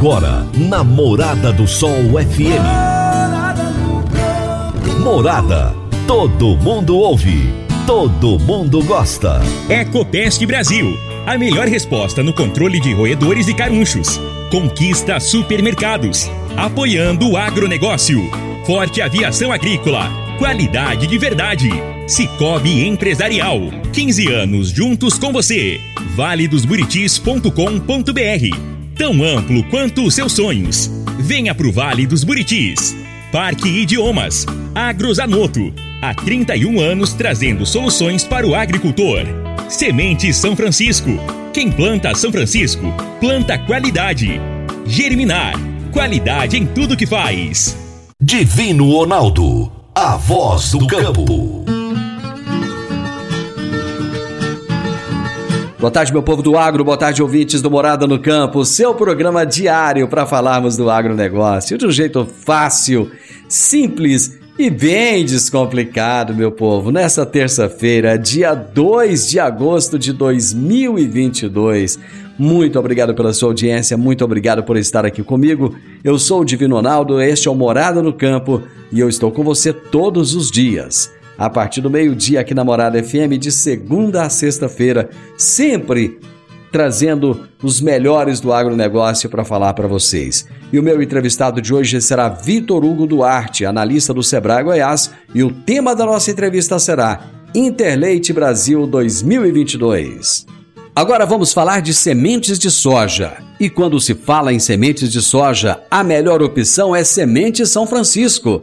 Agora, na Morada do Sol FM. Morada. Todo mundo ouve. Todo mundo gosta. Ecopest Brasil. A melhor resposta no controle de roedores e carunchos. Conquista supermercados. Apoiando o agronegócio. Forte aviação agrícola. Qualidade de verdade. Cicobi Empresarial. 15 anos juntos com você. valedosburitis.com.br tão amplo quanto os seus sonhos. Venha pro Vale dos Buritis. Parque Idiomas. Agrozanoto. Há 31 anos trazendo soluções para o agricultor. Semente São Francisco. Quem planta São Francisco, planta qualidade. Germinar. Qualidade em tudo que faz. Divino Ronaldo. A voz do campo. Boa tarde, meu povo do agro, boa tarde, ouvintes do Morada no Campo, seu programa diário para falarmos do agronegócio de um jeito fácil, simples e bem descomplicado, meu povo. Nessa terça-feira, dia 2 de agosto de 2022. Muito obrigado pela sua audiência, muito obrigado por estar aqui comigo. Eu sou o Divino Ronaldo, este é o Morada no Campo e eu estou com você todos os dias a partir do meio-dia aqui na Morada FM, de segunda a sexta-feira, sempre trazendo os melhores do agronegócio para falar para vocês. E o meu entrevistado de hoje será Vitor Hugo Duarte, analista do Sebrae Goiás, e o tema da nossa entrevista será Interleite Brasil 2022. Agora vamos falar de sementes de soja. E quando se fala em sementes de soja, a melhor opção é Semente São Francisco.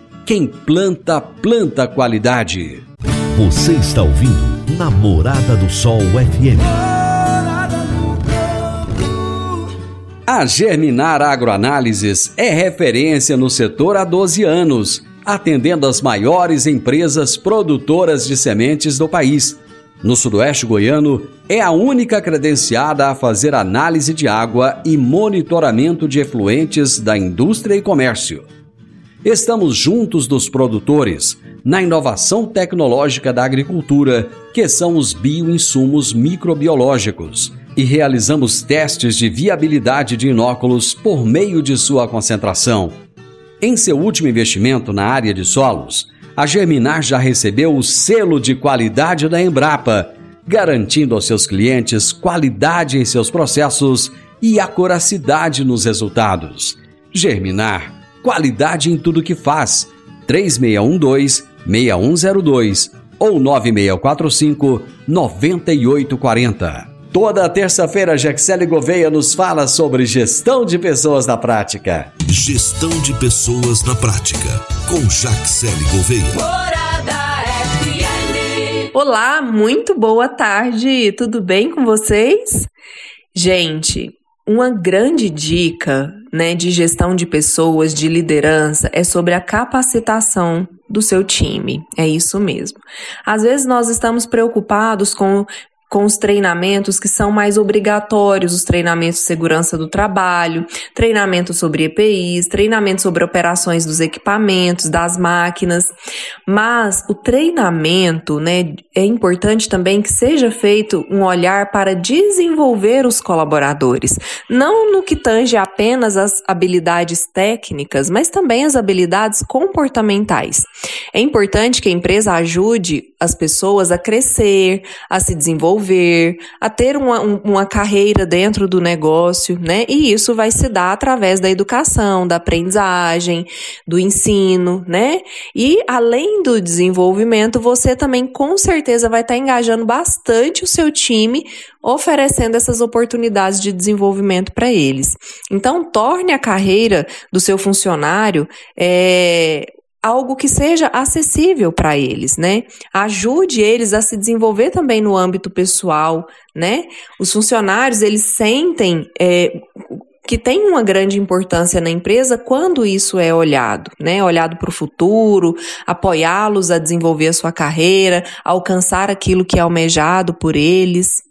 quem planta, planta qualidade. Você está ouvindo Namorada do Sol FM. A Germinar Agroanálises é referência no setor há 12 anos, atendendo as maiores empresas produtoras de sementes do país. No Sudoeste Goiano, é a única credenciada a fazer análise de água e monitoramento de efluentes da indústria e comércio. Estamos juntos dos produtores na inovação tecnológica da agricultura, que são os bioinsumos microbiológicos, e realizamos testes de viabilidade de inóculos por meio de sua concentração. Em seu último investimento na área de solos, a Germinar já recebeu o selo de qualidade da Embrapa, garantindo aos seus clientes qualidade em seus processos e acuracidade nos resultados. Germinar Qualidade em tudo que faz. 3612-6102 ou 9645-9840. Toda terça-feira, Jaxele Gouveia nos fala sobre gestão de pessoas na prática. Gestão de pessoas na prática, com Jaxele Gouveia. Olá, muito boa tarde, tudo bem com vocês? Gente, uma grande dica né, de gestão de pessoas, de liderança, é sobre a capacitação do seu time. É isso mesmo. Às vezes nós estamos preocupados com com os treinamentos que são mais obrigatórios, os treinamentos de segurança do trabalho, treinamento sobre EPIs, treinamento sobre operações dos equipamentos, das máquinas. Mas o treinamento, né, é importante também que seja feito um olhar para desenvolver os colaboradores, não no que tange apenas as habilidades técnicas, mas também as habilidades comportamentais. É importante que a empresa ajude as pessoas a crescer, a se desenvolver, a ter uma, uma carreira dentro do negócio, né? E isso vai se dar através da educação, da aprendizagem, do ensino, né? E além do desenvolvimento, você também com certeza vai estar engajando bastante o seu time, oferecendo essas oportunidades de desenvolvimento para eles. Então, torne a carreira do seu funcionário é, algo que seja acessível para eles, né? Ajude eles a se desenvolver também no âmbito pessoal, né? Os funcionários eles sentem é, que tem uma grande importância na empresa quando isso é olhado, né? Olhado para o futuro, apoiá-los a desenvolver a sua carreira, alcançar aquilo que é almejado por eles.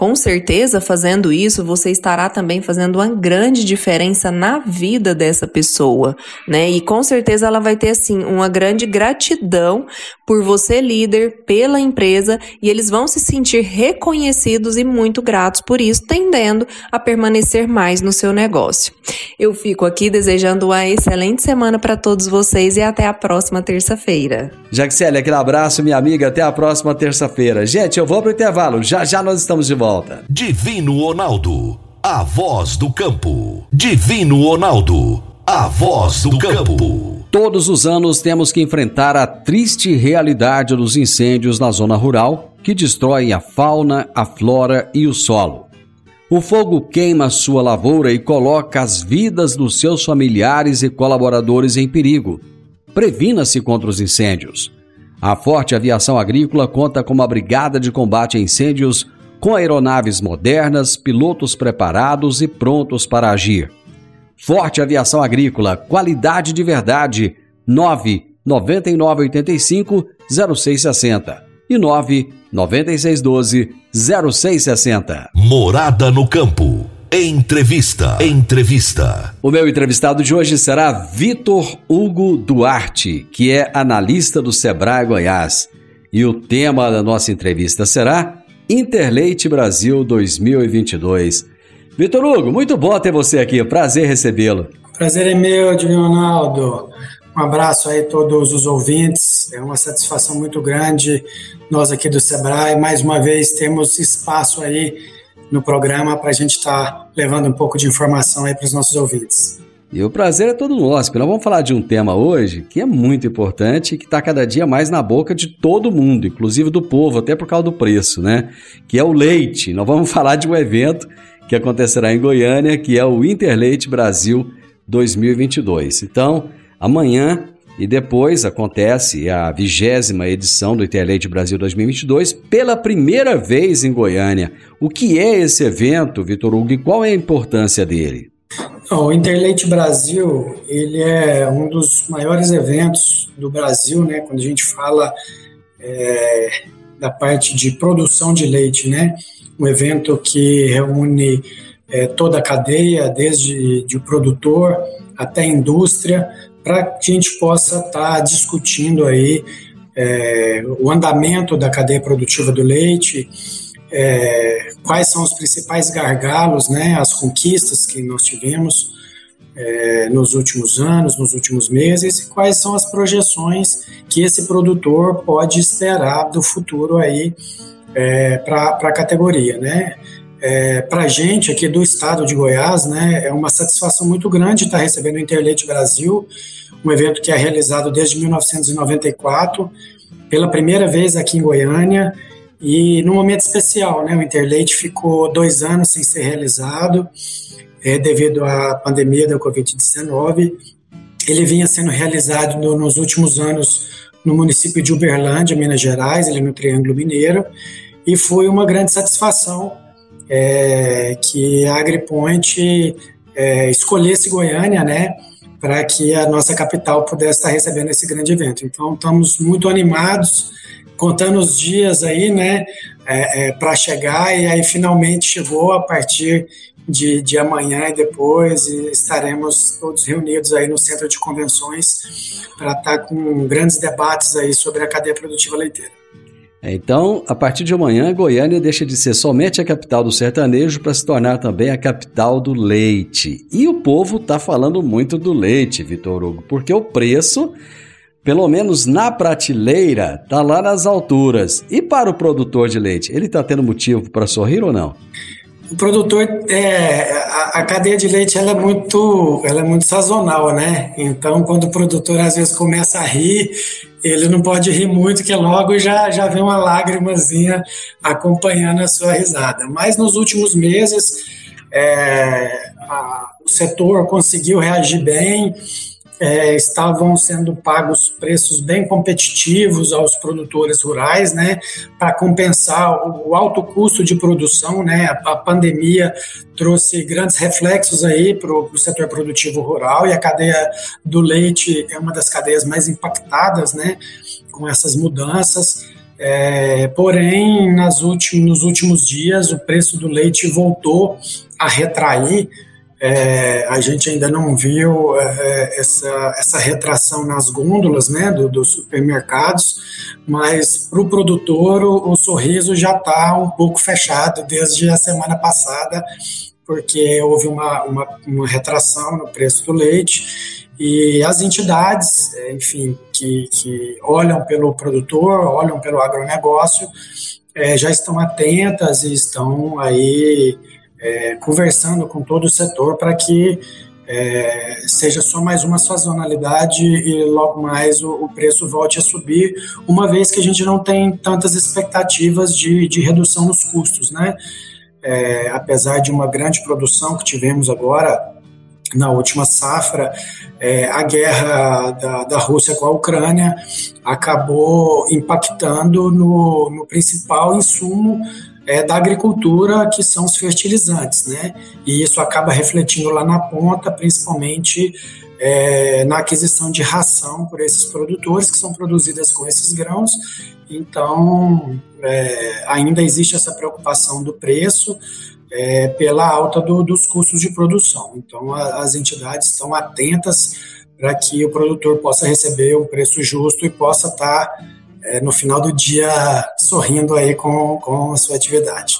Com certeza, fazendo isso, você estará também fazendo uma grande diferença na vida dessa pessoa, né? E com certeza ela vai ter assim uma grande gratidão por você líder, pela empresa, e eles vão se sentir reconhecidos e muito gratos por isso, tendendo a permanecer mais no seu negócio. Eu fico aqui desejando uma excelente semana para todos vocês e até a próxima terça-feira. Jaxele, aquele abraço, minha amiga, até a próxima terça-feira. Gente, eu vou pro intervalo. Já já nós estamos de volta. Divino Ronaldo, a voz do campo. Divino Ronaldo, a voz do campo. Todos os anos temos que enfrentar a triste realidade dos incêndios na zona rural que destroem a fauna, a flora e o solo. O fogo queima sua lavoura e coloca as vidas dos seus familiares e colaboradores em perigo. Previna-se contra os incêndios. A Forte Aviação Agrícola conta com uma brigada de combate a incêndios com aeronaves modernas, pilotos preparados e prontos para agir. Forte Aviação Agrícola, qualidade de verdade. 9 9985 0660 e 9 9612 0660. Morada no campo. Entrevista. Entrevista. O meu entrevistado de hoje será Vitor Hugo Duarte, que é analista do Sebrae Goiás. E o tema da nossa entrevista será Interleite Brasil 2022. Vitor Hugo, muito bom ter você aqui. Prazer recebê-lo. Prazer é meu, Ronaldo. Um abraço aí a todos os ouvintes. É uma satisfação muito grande. Nós aqui do Sebrae, mais uma vez, temos espaço aí no programa para a gente estar tá levando um pouco de informação aí para os nossos ouvintes. E o prazer é todo nosso, nós vamos falar de um tema hoje que é muito importante e que está cada dia mais na boca de todo mundo, inclusive do povo, até por causa do preço, né? Que é o leite. Nós vamos falar de um evento que acontecerá em Goiânia, que é o Interleite Brasil 2022. Então, amanhã e depois acontece a vigésima edição do Interleite Brasil 2022 pela primeira vez em Goiânia. O que é esse evento, Vitor Hugo, e qual é a importância dele? O Interleite Brasil, ele é um dos maiores eventos do Brasil, né? Quando a gente fala é, da parte de produção de leite, né? Um evento que reúne é, toda a cadeia, desde de o produtor até a indústria, para que a gente possa estar tá discutindo aí é, o andamento da cadeia produtiva do leite, é, quais são os principais gargalos, né, as conquistas que nós tivemos é, nos últimos anos, nos últimos meses, e quais são as projeções que esse produtor pode esperar do futuro aí é, para a categoria, né? É, para a gente aqui do estado de Goiás, né, é uma satisfação muito grande estar recebendo o Interleite Brasil, um evento que é realizado desde 1994, pela primeira vez aqui em Goiânia, e num momento especial, né? O Interleite ficou dois anos sem ser realizado é, devido à pandemia da Covid-19. Ele vinha sendo realizado no, nos últimos anos no município de Uberlândia, Minas Gerais, é no Triângulo Mineiro, e foi uma grande satisfação é, que a AgriPoint é, escolhesse Goiânia, né? Para que a nossa capital pudesse estar recebendo esse grande evento. Então, estamos muito animados contando os dias aí, né, é, é, para chegar, e aí finalmente chegou a partir de, de amanhã e depois, e estaremos todos reunidos aí no centro de convenções para estar tá com grandes debates aí sobre a cadeia produtiva leiteira. É, então, a partir de amanhã, Goiânia deixa de ser somente a capital do sertanejo para se tornar também a capital do leite. E o povo está falando muito do leite, Vitor Hugo, porque o preço pelo menos na prateleira, tá lá nas alturas. E para o produtor de leite, ele está tendo motivo para sorrir ou não? O produtor, é, a, a, cadeia de leite ela é muito, ela é muito sazonal, né? Então, quando o produtor às vezes começa a rir, ele não pode rir muito, que logo já já vem uma lágrimazinha acompanhando a sua risada. Mas nos últimos meses, é, a, o setor conseguiu reagir bem é, estavam sendo pagos preços bem competitivos aos produtores rurais, né, para compensar o, alto custo de produção, né, a, a pandemia trouxe grandes reflexos aí para o setor produtivo rural e a cadeia do leite é uma das cadeias mais impactadas, né, com essas mudanças. É, porém, nas últimos, nos últimos dias, o preço do leite voltou a retrair. É, a gente ainda não viu é, essa, essa retração nas gôndolas né, do, dos supermercados, mas para o produtor o, sorriso já está um pouco fechado desde a semana passada, porque houve uma, uma, uma retração no preço do leite e as entidades, é, enfim, que, que olham pelo produtor, olham pelo agronegócio, é, já estão atentas e estão aí é, conversando com todo o setor para que é, seja só mais uma sazonalidade e logo mais o, o, preço volte a subir, uma vez que a gente não tem tantas expectativas de, de redução nos custos, né? É, apesar de uma grande produção que tivemos agora, na última safra, é, a guerra da, da Rússia com a Ucrânia acabou impactando no, no principal insumo é, da agricultura, que são os fertilizantes, né? E isso acaba refletindo lá na ponta, principalmente é, na aquisição de ração por esses produtores que são produzidas com esses grãos. Então, é, ainda existe essa preocupação do preço, é, pela alta do, dos custos de produção. Então, a, as entidades estão atentas para que o produtor possa receber um preço justo e possa estar, tá, é, no final do dia, sorrindo aí com, com a sua atividade.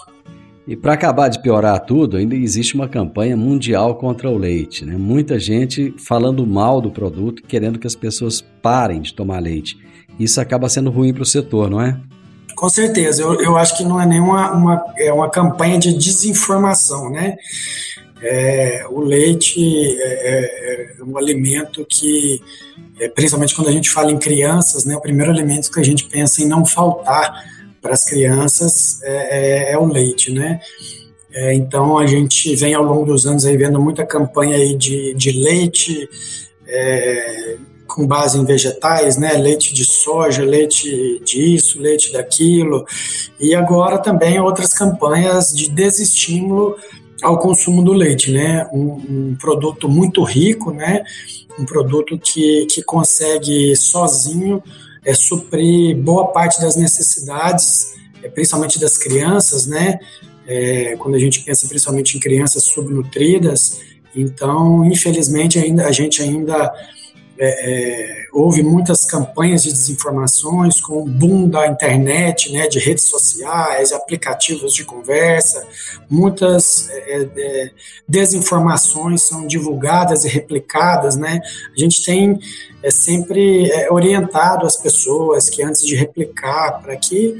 E para acabar de piorar tudo, ainda existe uma campanha mundial contra o leite. Né? Muita gente falando mal do produto, querendo que as pessoas parem de tomar leite. Isso acaba sendo ruim para o setor, não é? Com certeza, eu, eu acho que não é nenhuma uma, é uma campanha de desinformação, né? É, o leite é, é, é um alimento que, é, principalmente quando a gente fala em crianças, né, o primeiro alimento que a gente pensa em não faltar para as crianças é, é, é, o leite, né? então a gente vem ao longo dos anos aí vendo muita campanha aí de, de leite, com base em vegetais, né? Leite de soja, leite disso, leite daquilo. E agora também outras campanhas de desestímulo ao consumo do leite, né? Um, um produto muito rico, né? Um produto que, que consegue sozinho é, suprir boa parte das necessidades, é, principalmente das crianças, né? É, quando a gente pensa principalmente em crianças subnutridas, então, infelizmente, ainda a gente ainda é, é, houve muitas campanhas de desinformações com o boom da internet, né, de redes sociais, aplicativos de conversa, muitas é, é, desinformações são divulgadas e replicadas, né, a gente tem é, sempre é, orientado as pessoas que antes de replicar, para que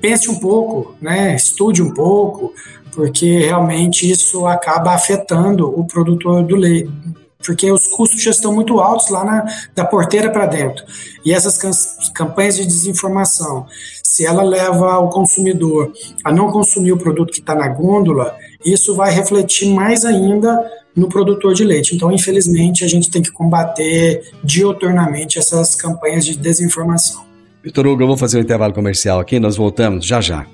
pense um pouco, né, estude um pouco, porque realmente isso acaba afetando o produtor do leite, porque os custos já estão muito altos lá na, da porteira para dentro. E essas campanhas de desinformação, se ela leva o consumidor a não consumir o produto que está na gôndola, isso vai refletir mais ainda no produtor de leite. Então, infelizmente, a gente tem que combater dioturnamente essas campanhas de desinformação. Vitor Hugo, eu vou fazer um intervalo comercial aqui, nós voltamos já já.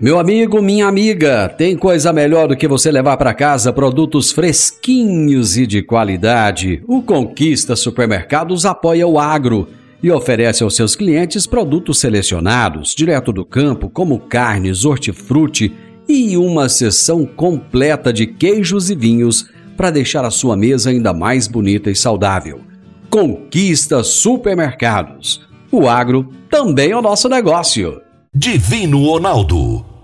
Meu amigo, minha amiga, tem coisa melhor do que você levar para casa produtos fresquinhos e de qualidade. O Conquista Supermercados apoia o agro e oferece aos seus clientes produtos selecionados, direto do campo, como carnes, hortifruti e uma seção completa de queijos e vinhos para deixar a sua mesa ainda mais bonita e saudável. Conquista Supermercados. O agro também é o nosso negócio. Divino Ronaldo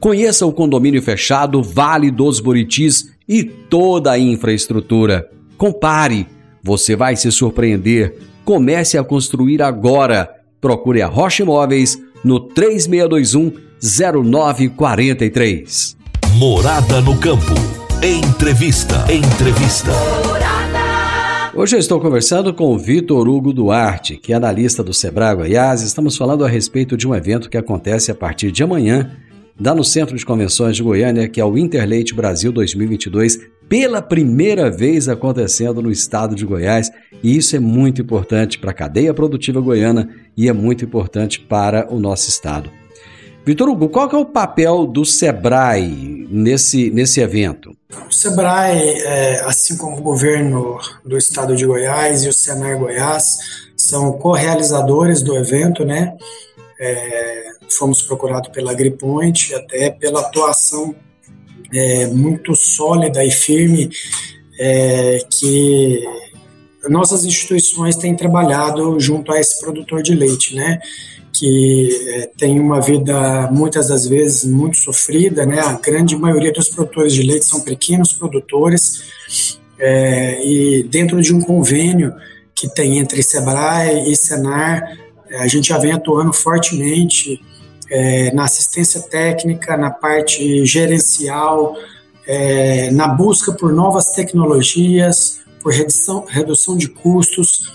Conheça o condomínio fechado Vale dos Buritis e toda a infraestrutura. Compare, Você vai se surpreender. Comece a construir agora. Procure a Rocha Imóveis no 3621 0943. Morada no campo. Entrevista. Entrevista. Hoje eu estou conversando com o Vitor Hugo Duarte, que é analista do Sebrae Goiás. Estamos falando a respeito de um evento que acontece a partir de amanhã, lá no Centro de Convenções de Goiânia, que é o Interleite Brasil 2022, pela primeira vez acontecendo no estado de Goiás, e isso é muito importante para a cadeia produtiva goiana e é muito importante para o nosso estado. Vitor Hugo, qual é o papel do Sebrae nesse, nesse evento? O Sebrae, é, assim como o governo do estado de Goiás e o Senar Goiás, são co-realizadores do evento, né? É, fomos procurados pela AgriPoint, até pela atuação é, muito sólida e firme é, que nossas instituições têm trabalhado junto a esse produtor de leite, né? Que é, tem uma vida muitas das vezes muito sofrida, né? A grande maioria dos produtores de leite são pequenos produtores é, e dentro de um convênio que tem entre Sebrae e Senar, a gente já vem atuando fortemente é, na assistência técnica, na parte gerencial, é, na busca por novas tecnologias, por redução, redução de custos.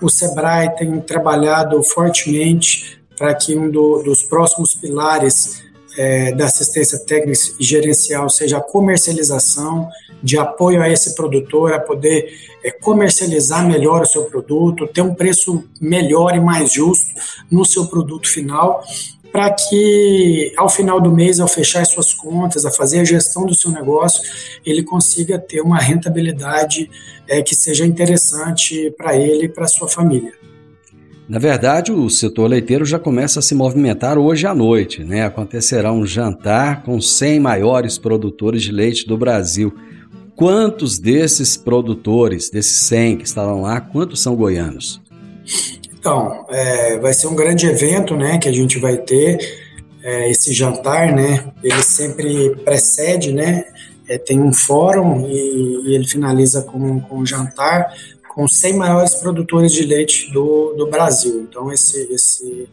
O Sebrae tem trabalhado fortemente para que um do, dos próximos pilares é, da assistência técnica e gerencial seja a comercialização, de apoio a esse produtor a poder é, comercializar melhor o seu produto, ter um preço melhor e mais justo no seu produto final para que ao final do mês, ao fechar as suas contas, a fazer a gestão do seu negócio, ele consiga ter uma rentabilidade é, que seja interessante para ele e para sua família. Na verdade, o setor leiteiro já começa a se movimentar hoje à noite, né? Acontecerá um jantar com 100 maiores produtores de leite do Brasil. Quantos desses produtores, desses 100 que estarão lá, quantos são goianos? Então, é, vai ser um grande evento, né, que a gente vai ter é, esse jantar, né? Ele sempre precede, né? É, tem um fórum e, e, ele finaliza com, com um jantar com os 100 maiores produtores de leite do, do Brasil. Então, esse, esse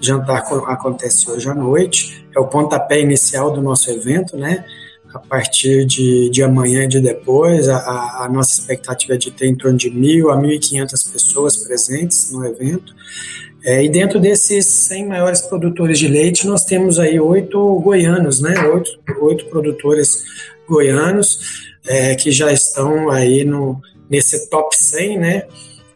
jantar acontece hoje à noite, é o pontapé inicial do nosso evento, né? A partir de, de amanhã e de depois. A, a, nossa expectativa é de ter em torno de mil a 1.500 pessoas presentes no evento. É, e dentro desses 100 maiores produtores de leite, nós temos aí oito goianos, né? Oito, oito produtores goianos é, que já estão aí no, nesse top 100, né?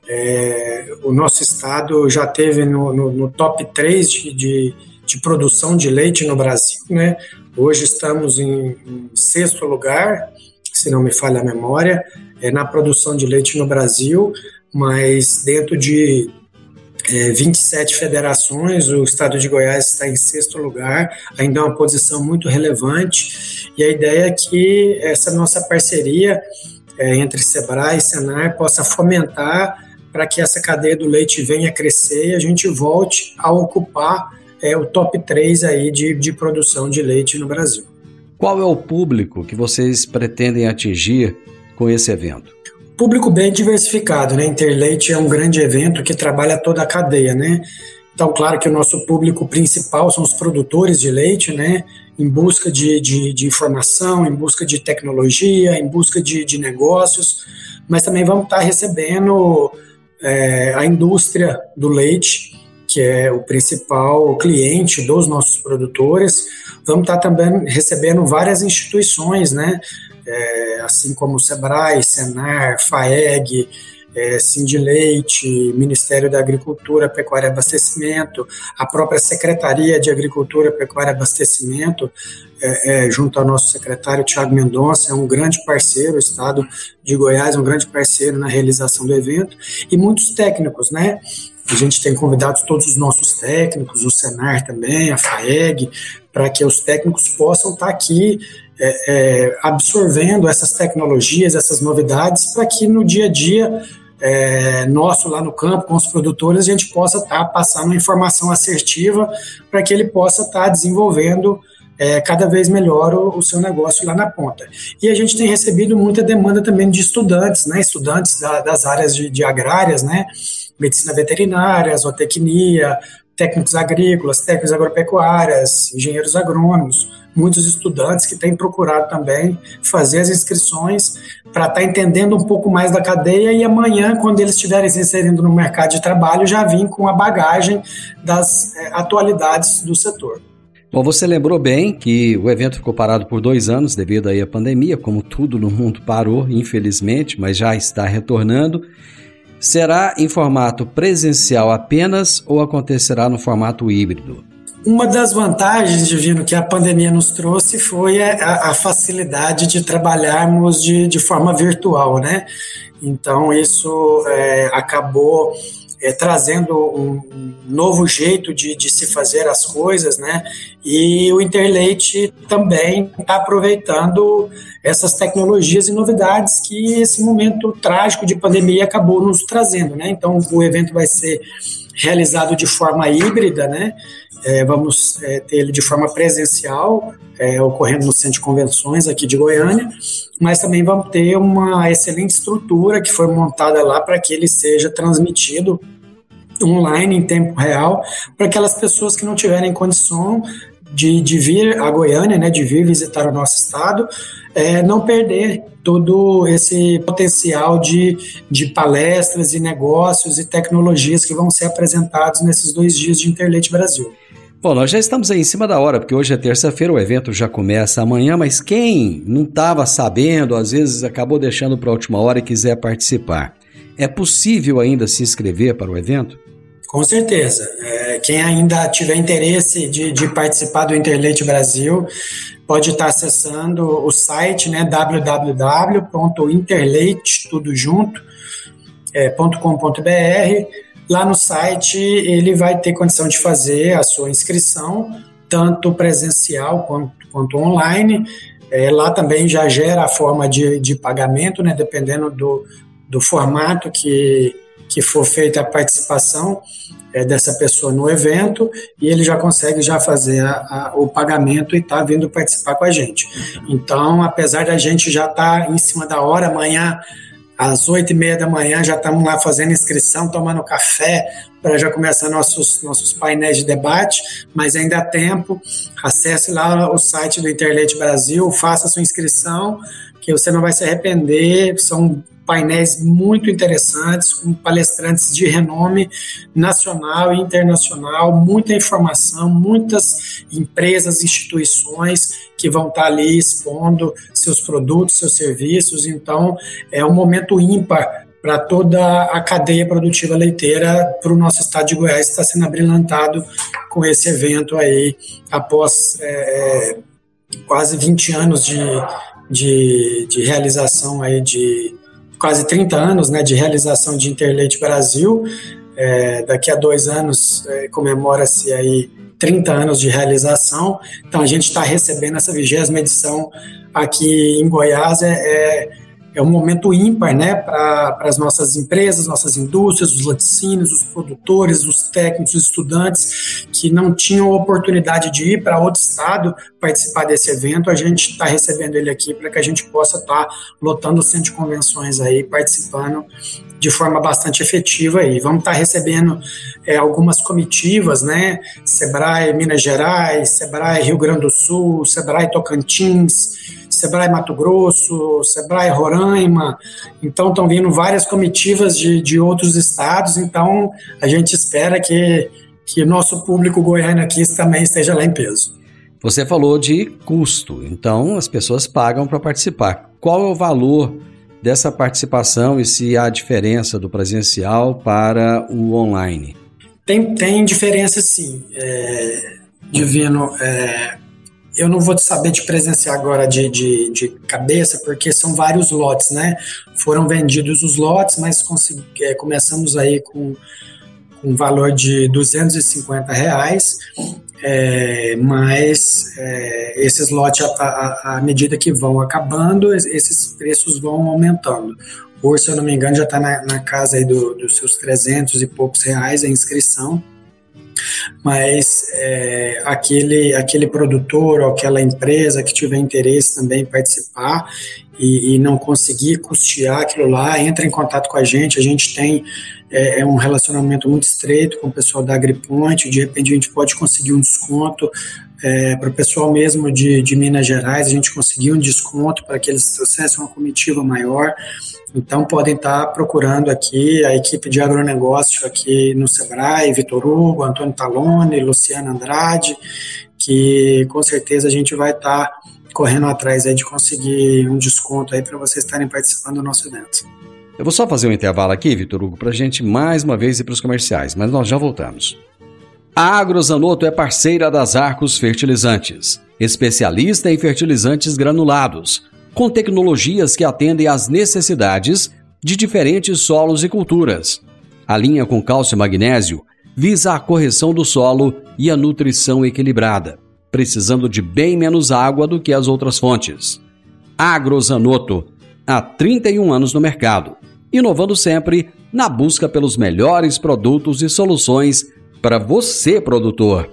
É, o nosso estado já teve no, no, no top 3 de, de, de, produção de leite no Brasil, né? Hoje estamos em, em sexto lugar, se não me falha a memória, é, na produção de leite no Brasil, mas dentro de é, 27 federações, o estado de Goiás está em sexto lugar, ainda é uma posição muito relevante, e a ideia é que essa nossa parceria é, entre Sebrae e Senar possa fomentar para que essa cadeia do leite venha crescer e a gente volte a ocupar é o top 3 aí de, de produção de leite no Brasil. Qual é o público que vocês pretendem atingir com esse evento? Público bem diversificado, né? Interleite é um grande evento que trabalha toda a cadeia, né? Então, claro que o nosso público principal são os produtores de leite, né? Em busca de, de, de informação, em busca de tecnologia, em busca de, de negócios, mas também vamos estar recebendo é, a indústria do leite, que é o principal cliente dos nossos produtores. Vamos estar também recebendo várias instituições, né? É, assim como o Sebrae, Senar, FAEG, é, Sindileite, Ministério da Agricultura, Pecuária e Abastecimento, a própria Secretaria de Agricultura, Pecuária e Abastecimento, é, é, junto ao nosso secretário Tiago Mendonça, é um grande parceiro, o Estado de Goiás é um grande parceiro na realização do evento, e muitos técnicos, né? A gente tem convidado todos os nossos técnicos, o Senar também, a FAEG, para que os técnicos possam estar tá aqui é, é, absorvendo essas tecnologias, essas novidades, para que no dia a dia é, nosso lá no campo, com os produtores, a gente possa estar tá passando informação assertiva para que ele possa estar tá desenvolvendo é, cada vez melhor o, o, seu negócio lá na ponta. E a gente tem recebido muita demanda também de estudantes, né, estudantes da, das áreas de, de agrárias, né, medicina veterinária, zootecnia, técnicos agrícolas, técnicos agropecuárias, engenheiros agrônomos, muitos estudantes que têm procurado também fazer as inscrições para estar tá entendendo um pouco mais da cadeia e amanhã, quando eles estiverem se inserindo no mercado de trabalho, já vir com a bagagem das é, atualidades do setor. Bom, você lembrou bem que o evento ficou parado por dois anos devido aí à pandemia, como tudo no mundo parou, infelizmente, mas já está retornando. Será em formato presencial apenas ou acontecerá no formato híbrido? Uma das vantagens, Divino, que a pandemia nos trouxe foi a, a facilidade de trabalharmos de, de forma virtual, né? Então, isso é, acabou é, trazendo um, novo jeito de, de, se fazer as coisas, né? E o Interleite também está aproveitando essas tecnologias e novidades que esse momento trágico de pandemia acabou nos trazendo, né? Então, o evento vai ser realizado de forma híbrida, né? É, vamos é, ter ele de forma presencial, é, ocorrendo no Centro de Convenções aqui de Goiânia, mas também vamos ter uma excelente estrutura que foi montada lá para que ele seja transmitido online em tempo real para aquelas pessoas que não tiverem condição de, de vir a Goiânia, né, de vir visitar o nosso estado, é, não perder todo esse potencial de, de palestras e negócios e tecnologias que vão ser apresentados nesses dois dias de Interleite Brasil. Bom, nós já estamos aí em cima da hora, porque hoje é terça-feira, o evento já começa amanhã, mas quem não estava sabendo, às vezes acabou deixando para a última hora e quiser participar, é possível ainda se inscrever para o evento? Com certeza. É, quem ainda tiver interesse de, de, participar do Interleite Brasil, pode estar acessando o site né, www.interleite, Lá no site ele vai ter condição de fazer a sua inscrição, tanto presencial quanto, quanto online. É, lá também já gera a forma de, de pagamento, né, dependendo do, do formato que, que for feita a participação é, dessa pessoa no evento e ele já consegue já fazer a, a, o pagamento e está vindo participar com a gente. Então, apesar da gente já estar tá em cima da hora, amanhã às oito e meia da manhã já estamos lá fazendo inscrição, tomando café para já começar nossos, nossos painéis de debate, mas ainda há tempo. Acesse lá o site do Internet Brasil, faça sua inscrição, que você não vai se arrepender. São painéis muito interessantes, com palestrantes de renome nacional e internacional, muita informação, muitas empresas, instituições que vão estar ali expondo seus produtos, seus serviços. Então, é um momento ímpar para toda a cadeia produtiva leiteira para o nosso estado de Goiás está sendo abrilhantado com esse evento aí após é, é quase 20 anos de, de, de realização aí de quase 30 anos né, de realização de Interleite Brasil. É, daqui a dois anos é, comemora-se aí 30 anos de realização. Então a gente está recebendo essa vigésima edição aqui em Goiás. É, é é um momento ímpar né, para as nossas empresas, nossas indústrias, os laticínios, os produtores, os técnicos, os estudantes que não tinham oportunidade de ir para outro estado participar desse evento. A gente está recebendo ele aqui para que a gente possa estar tá lotando o centro de convenções aí, participando de forma bastante efetiva aí. Vamos estar tá recebendo é, algumas comitivas, né? Sebrae Minas Gerais, Sebrae Rio Grande do Sul, Sebrae Tocantins, Sebrae Mato Grosso, Sebrae Roraima, então estão vindo várias comitivas de, de outros estados, então a gente espera que, que nosso público goiano aqui também esteja lá em peso. Você falou de custo, então as pessoas pagam para participar. Qual é o valor dessa participação e se há diferença do presencial para o online? Tem, tem diferença sim, é, Divino. É, eu não vou saber te presenciar agora de, de, de, cabeça, porque são vários lotes, né? Foram vendidos os lotes, mas consegui, é, começamos aí com um valor de 250 reais, é, mas é, esses lotes, à medida que vão acabando, esses preços vão aumentando. Hoje, se eu não me engano, já está na, na, casa aí do, dos seus 300 e poucos reais a inscrição. Mas é, aquele, aquele produtor ou aquela empresa que tiver interesse também em participar e, e, não conseguir custear aquilo lá, entra em contato com a gente, a gente tem é, é um relacionamento muito estreito com o pessoal da AgriPoint, de repente a gente pode conseguir um desconto é, para o pessoal mesmo de, de Minas Gerais, a gente conseguiu um desconto para que eles trouxessem uma comitiva maior, então podem estar procurando aqui a equipe de agronegócio aqui no Sebrae, Vitor Hugo, Antônio Talone, Luciano Andrade, que com certeza a gente vai estar correndo atrás aí de conseguir um desconto aí para vocês estarem participando do nosso evento. Eu vou só fazer um intervalo aqui, Vitor Hugo, para a gente mais uma vez ir para os comerciais, mas nós já voltamos. A Agrozanoto é parceira das Arcos Fertilizantes, especialista em fertilizantes granulados, com tecnologias que atendem às necessidades de diferentes solos e culturas. A linha com cálcio e magnésio visa a correção do solo e a nutrição equilibrada, precisando de bem menos água do que as outras fontes. Agrozanoto, há 31 anos no mercado, inovando sempre na busca pelos melhores produtos e soluções para você, produtor.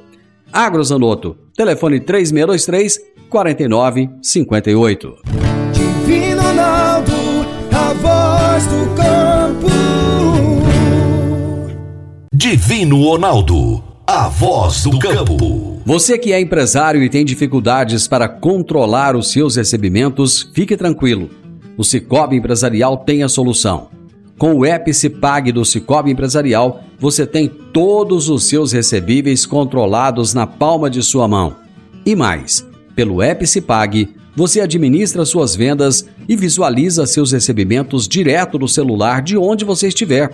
Agrozanoto, telefone 3623 4958. Divino Ronaldo, a voz do campo. Divino Ronaldo, a voz do campo. Você que é empresário e tem dificuldades para controlar os seus recebimentos, fique tranquilo. O Cicobi Empresarial tem a solução. Com o app Cipag do Cicobi Empresarial, você tem todos os seus recebíveis controlados na palma de sua mão. E mais, pelo app Cipag, você administra suas vendas e visualiza seus recebimentos direto no celular de onde você estiver.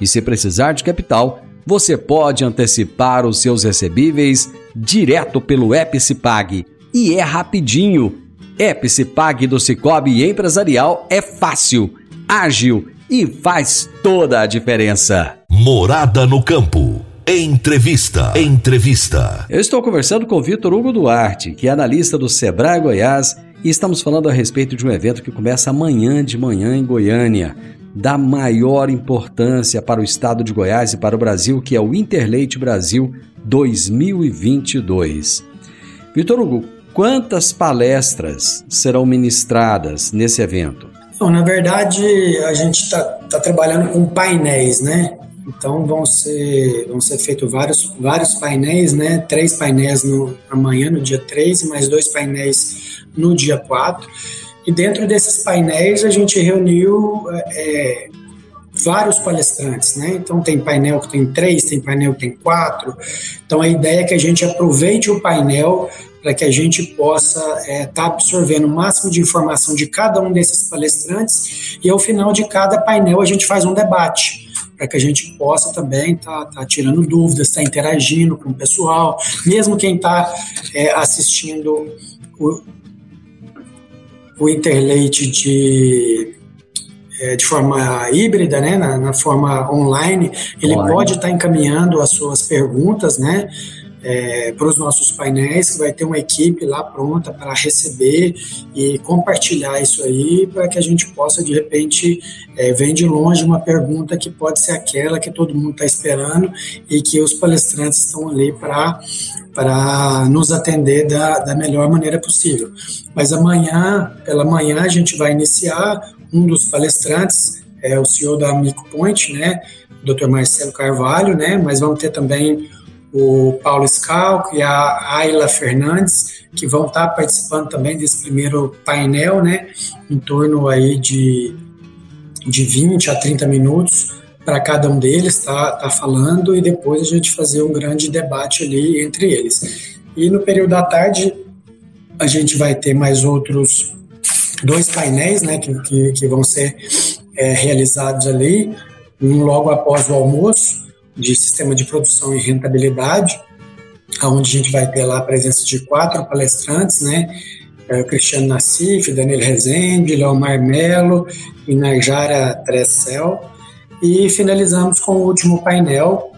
E se precisar de capital, você pode antecipar os seus recebíveis direto pelo app Cipag. E é rapidinho. App Cipag do Cicobi Empresarial é fácil, ágil e faz toda a diferença. Morada no campo. Entrevista. Entrevista. Eu estou conversando com Vitor Hugo Duarte, que é analista do Sebrae Goiás, e estamos falando a respeito de um evento que começa amanhã de manhã em Goiânia, da maior importância para o estado de Goiás e para o Brasil, que é o Interleite Brasil 2022. Vitor Hugo, quantas palestras serão ministradas nesse evento? Bom, na verdade, a gente está tá trabalhando com painéis, né? Então vão ser, vão ser feitos vários, vários painéis, né? Três painéis no, amanhã, no dia 3, e mais dois painéis no dia 4. E dentro desses painéis a gente reuniu é, vários palestrantes, né? Então tem painel que tem três, tem painel que tem quatro. Então a ideia é que a gente aproveite o painel para que a gente possa estar é, tá absorvendo o máximo de informação de cada um desses palestrantes e ao final de cada painel a gente faz um debate para que a gente possa também estar tá, tá tirando dúvidas, estar tá interagindo com o pessoal, mesmo quem está é, assistindo o, o Interleite de é, de forma híbrida, né, na, na forma online, ele online. pode estar tá encaminhando as suas perguntas, né, é, para os nossos painéis, que vai ter uma equipe lá pronta para receber e compartilhar isso aí, para que a gente possa, de repente, é, vem de longe uma pergunta que pode ser aquela que todo mundo está esperando e que os palestrantes estão ali para nos atender da, da melhor maneira possível. Mas amanhã, pela manhã, a gente vai iniciar um dos palestrantes, é o CEO da Mico Point, né, Dr. Marcelo Carvalho, né, mas vamos ter também o Paulo Scalco e a Ayla Fernandes, que vão estar participando também desse primeiro painel, né, em torno aí de, de 20 a 30 minutos para cada um deles tá, tá falando e depois a gente fazer um grande debate ali entre eles. E no período da tarde a gente vai ter mais outros dois painéis, né, que, que, que vão ser é, realizados ali, um logo após o almoço, de sistema de produção e rentabilidade, onde a gente vai ter lá a presença de quatro palestrantes, né? É, Cristiano Nassif, Daniel Rezende, Leomar Melo e Narjara Tressel. E finalizamos com o último painel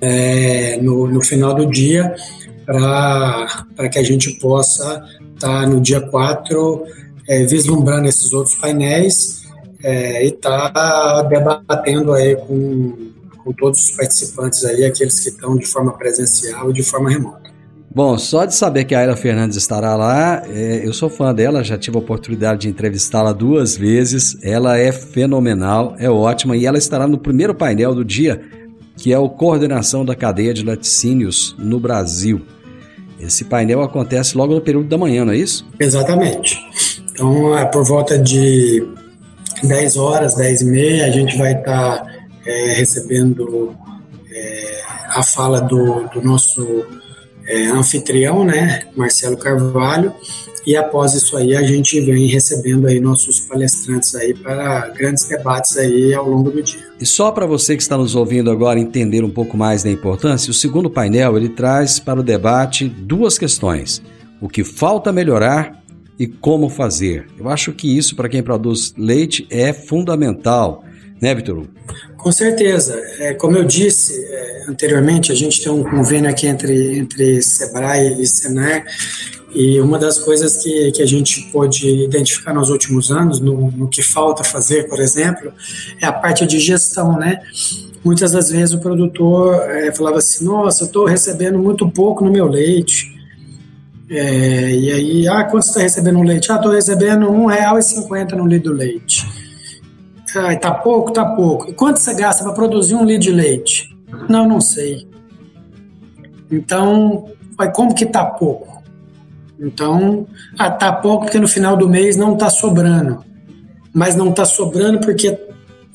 é, no, no final do dia, para que a gente possa estar tá no dia 4 é, vislumbrando esses outros painéis é, e estar tá debatendo aí com com todos os participantes aí, aqueles que estão de forma presencial e de forma remota. Bom, só de saber que a Ayla Fernandes estará lá, é, eu sou fã dela, já tive a oportunidade de entrevistá-la duas vezes. Ela é fenomenal, é ótima e ela estará no primeiro painel do dia, que é o Coordenação da Cadeia de Laticínios no Brasil. Esse painel acontece logo no período da manhã, não é isso? Exatamente. Então, é por volta de 10 horas, 10 e meia, a gente vai estar tá, é, recebendo é, a fala do, do nosso é, anfitrião, né, Marcelo Carvalho, e após isso aí a gente vem recebendo aí nossos palestrantes aí para grandes debates aí ao longo do dia. E só para você que está nos ouvindo agora entender um pouco mais da importância, o segundo painel ele traz para o debate duas questões: o que falta melhorar e como fazer. Eu acho que isso para quem produz leite é fundamental né, Vitor? Com certeza. É, como eu disse é, anteriormente, a gente tem um convênio aqui entre, entre Sebrae e Senar, e uma das coisas que, que a gente pôde identificar nos últimos anos, no, no que falta fazer, por exemplo, é a parte de gestão, né? Muitas das vezes o produtor é, falava assim, nossa, eu estou recebendo muito pouco no meu leite, é, e aí, ah, quanto você está recebendo no leite? Ah, estou recebendo R$1,50 no litro do leite. Ah, tá pouco, tá pouco. E quanto você gasta para produzir um litro de leite? Não, não sei. Então, vai como que tá pouco? Então, ah, tá pouco porque no final do mês não tá sobrando. Mas não tá sobrando porque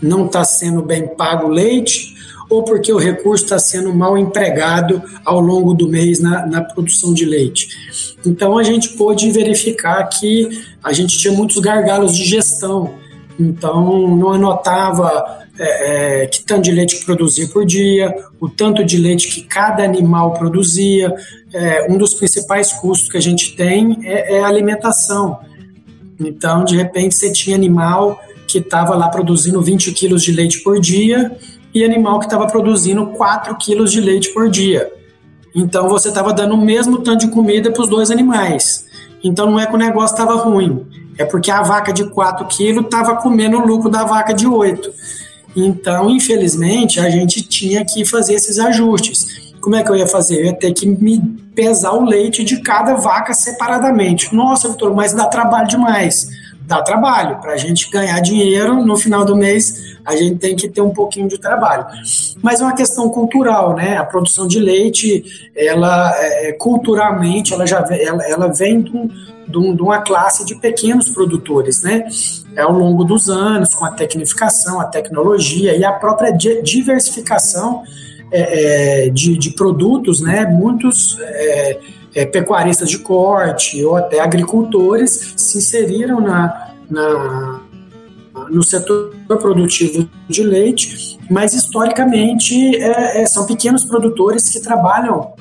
não está sendo bem pago o leite ou porque o recurso está sendo mal empregado ao longo do mês na, na, produção de leite. Então a gente pôde verificar que a gente tinha muitos gargalos de gestão então, não anotava é, é, que tanto de leite que produzia por dia, o tanto de leite que cada animal produzia. É, um dos principais custos que a gente tem é, é a alimentação. Então, de repente, você tinha animal que estava lá produzindo 20 quilos de leite por dia e animal que estava produzindo 4 quilos de leite por dia. Então, você estava dando o mesmo tanto de comida para os dois animais. Então, não é que o negócio estava ruim, é porque a vaca de 4 quilos estava comendo o lucro da vaca de 8. Então, infelizmente, a gente tinha que fazer esses ajustes. Como é que eu ia fazer? Eu ia ter que me pesar o leite de cada vaca separadamente. Nossa, Vitor, mas dá trabalho demais. Dá trabalho. Para a gente ganhar dinheiro no final do mês, a gente tem que ter um pouquinho de trabalho. Mas é uma questão cultural, né? A produção de leite, ela é, culturalmente, ela já ela, ela vem de de, uma classe de pequenos produtores, né? É ao longo dos anos, com a tecnificação, a tecnologia e a própria diversificação é, é, de, de, produtos, né? Muitos é, é, pecuaristas de corte ou até agricultores se inseriram na, na, no setor produtivo de leite, mas historicamente é, é, são pequenos produtores que trabalham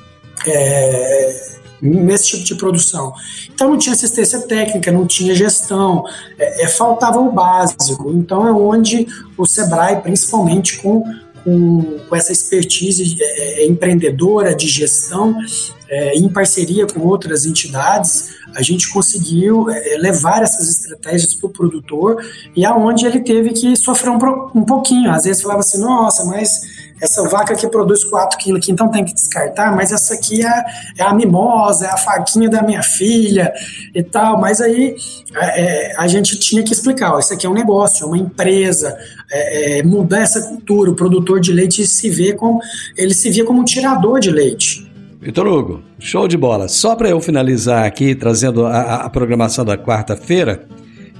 é, nesse tipo de produção. Então não tinha assistência técnica, não tinha gestão, é, é, faltava o básico. Então é onde o Sebrae, principalmente com, com, com essa expertise é, empreendedora de gestão, é, em parceria com outras entidades, a gente conseguiu é, levar essas estratégias para o produtor e aonde ele teve que sofrer um, um pouquinho. Às vezes falava assim, nossa, mas essa vaca que produz 4 quilos aqui, então tem que descartar, mas essa aqui é, é a mimosa, é a faquinha da minha filha e tal. Mas aí é, é, a gente tinha que explicar, ó, isso aqui é um negócio, é uma empresa, é, é, mudar essa cultura, o produtor de leite se vê como, ele se via como um tirador de leite. Vitor Hugo, show de bola. Só para eu finalizar aqui, trazendo a, a programação da quarta-feira,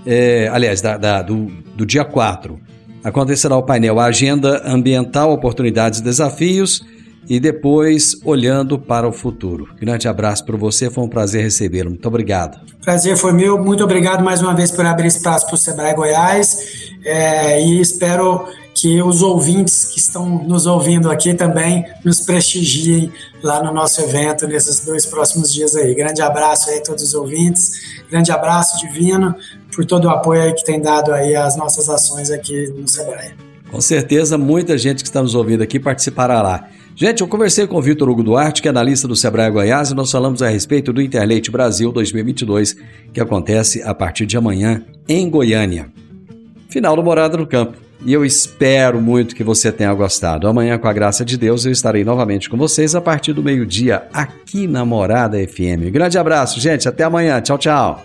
é, aliás, da, da, do, do dia 4 acontecerá o painel Agenda Ambiental, Oportunidades e Desafios e depois Olhando para o Futuro. Grande abraço para você, foi um prazer recebê-lo. Muito obrigado. Prazer foi meu, muito obrigado mais uma vez por abrir espaço para o Sebrae Goiás é, e espero que os ouvintes que estão nos ouvindo aqui também nos prestigiem lá no nosso evento nesses dois próximos dias aí. Grande abraço aí a todos os ouvintes, grande abraço divino por todo o apoio aí que tem dado aí às nossas ações aqui no Sebrae. Com certeza, muita gente que está nos ouvindo aqui participará lá. Gente, eu conversei com o Vitor Hugo Duarte, que é analista do Sebrae Goiás, e nós falamos a respeito do Interleite Brasil 2022, que acontece a partir de amanhã em Goiânia. Final do Morada no Campo. e eu espero muito que você tenha gostado. Amanhã, com a graça de Deus, eu estarei novamente com vocês a partir do meio-dia aqui na Morada FM. Grande abraço, gente. Até amanhã. Tchau, tchau.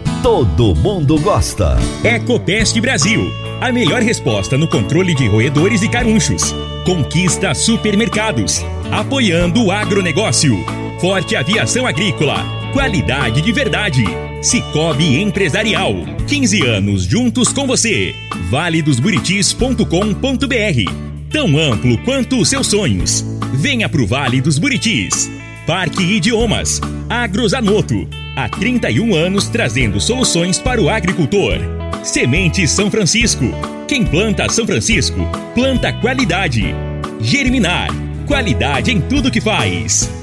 Todo mundo gosta. Ecopest Brasil. A melhor resposta no controle de roedores e carunchos. Conquista supermercados. Apoiando o agronegócio. Forte aviação agrícola. Qualidade de verdade. Cicobi Empresarial. 15 anos juntos com você. valedosburitis.com.br. Tão amplo quanto os seus sonhos. Venha pro Vale dos Buritis. Parque Idiomas. Agrozanoto há 31 anos trazendo soluções para o agricultor. Semente São Francisco. Quem planta São Francisco, planta qualidade. Germinar. Qualidade em tudo que faz.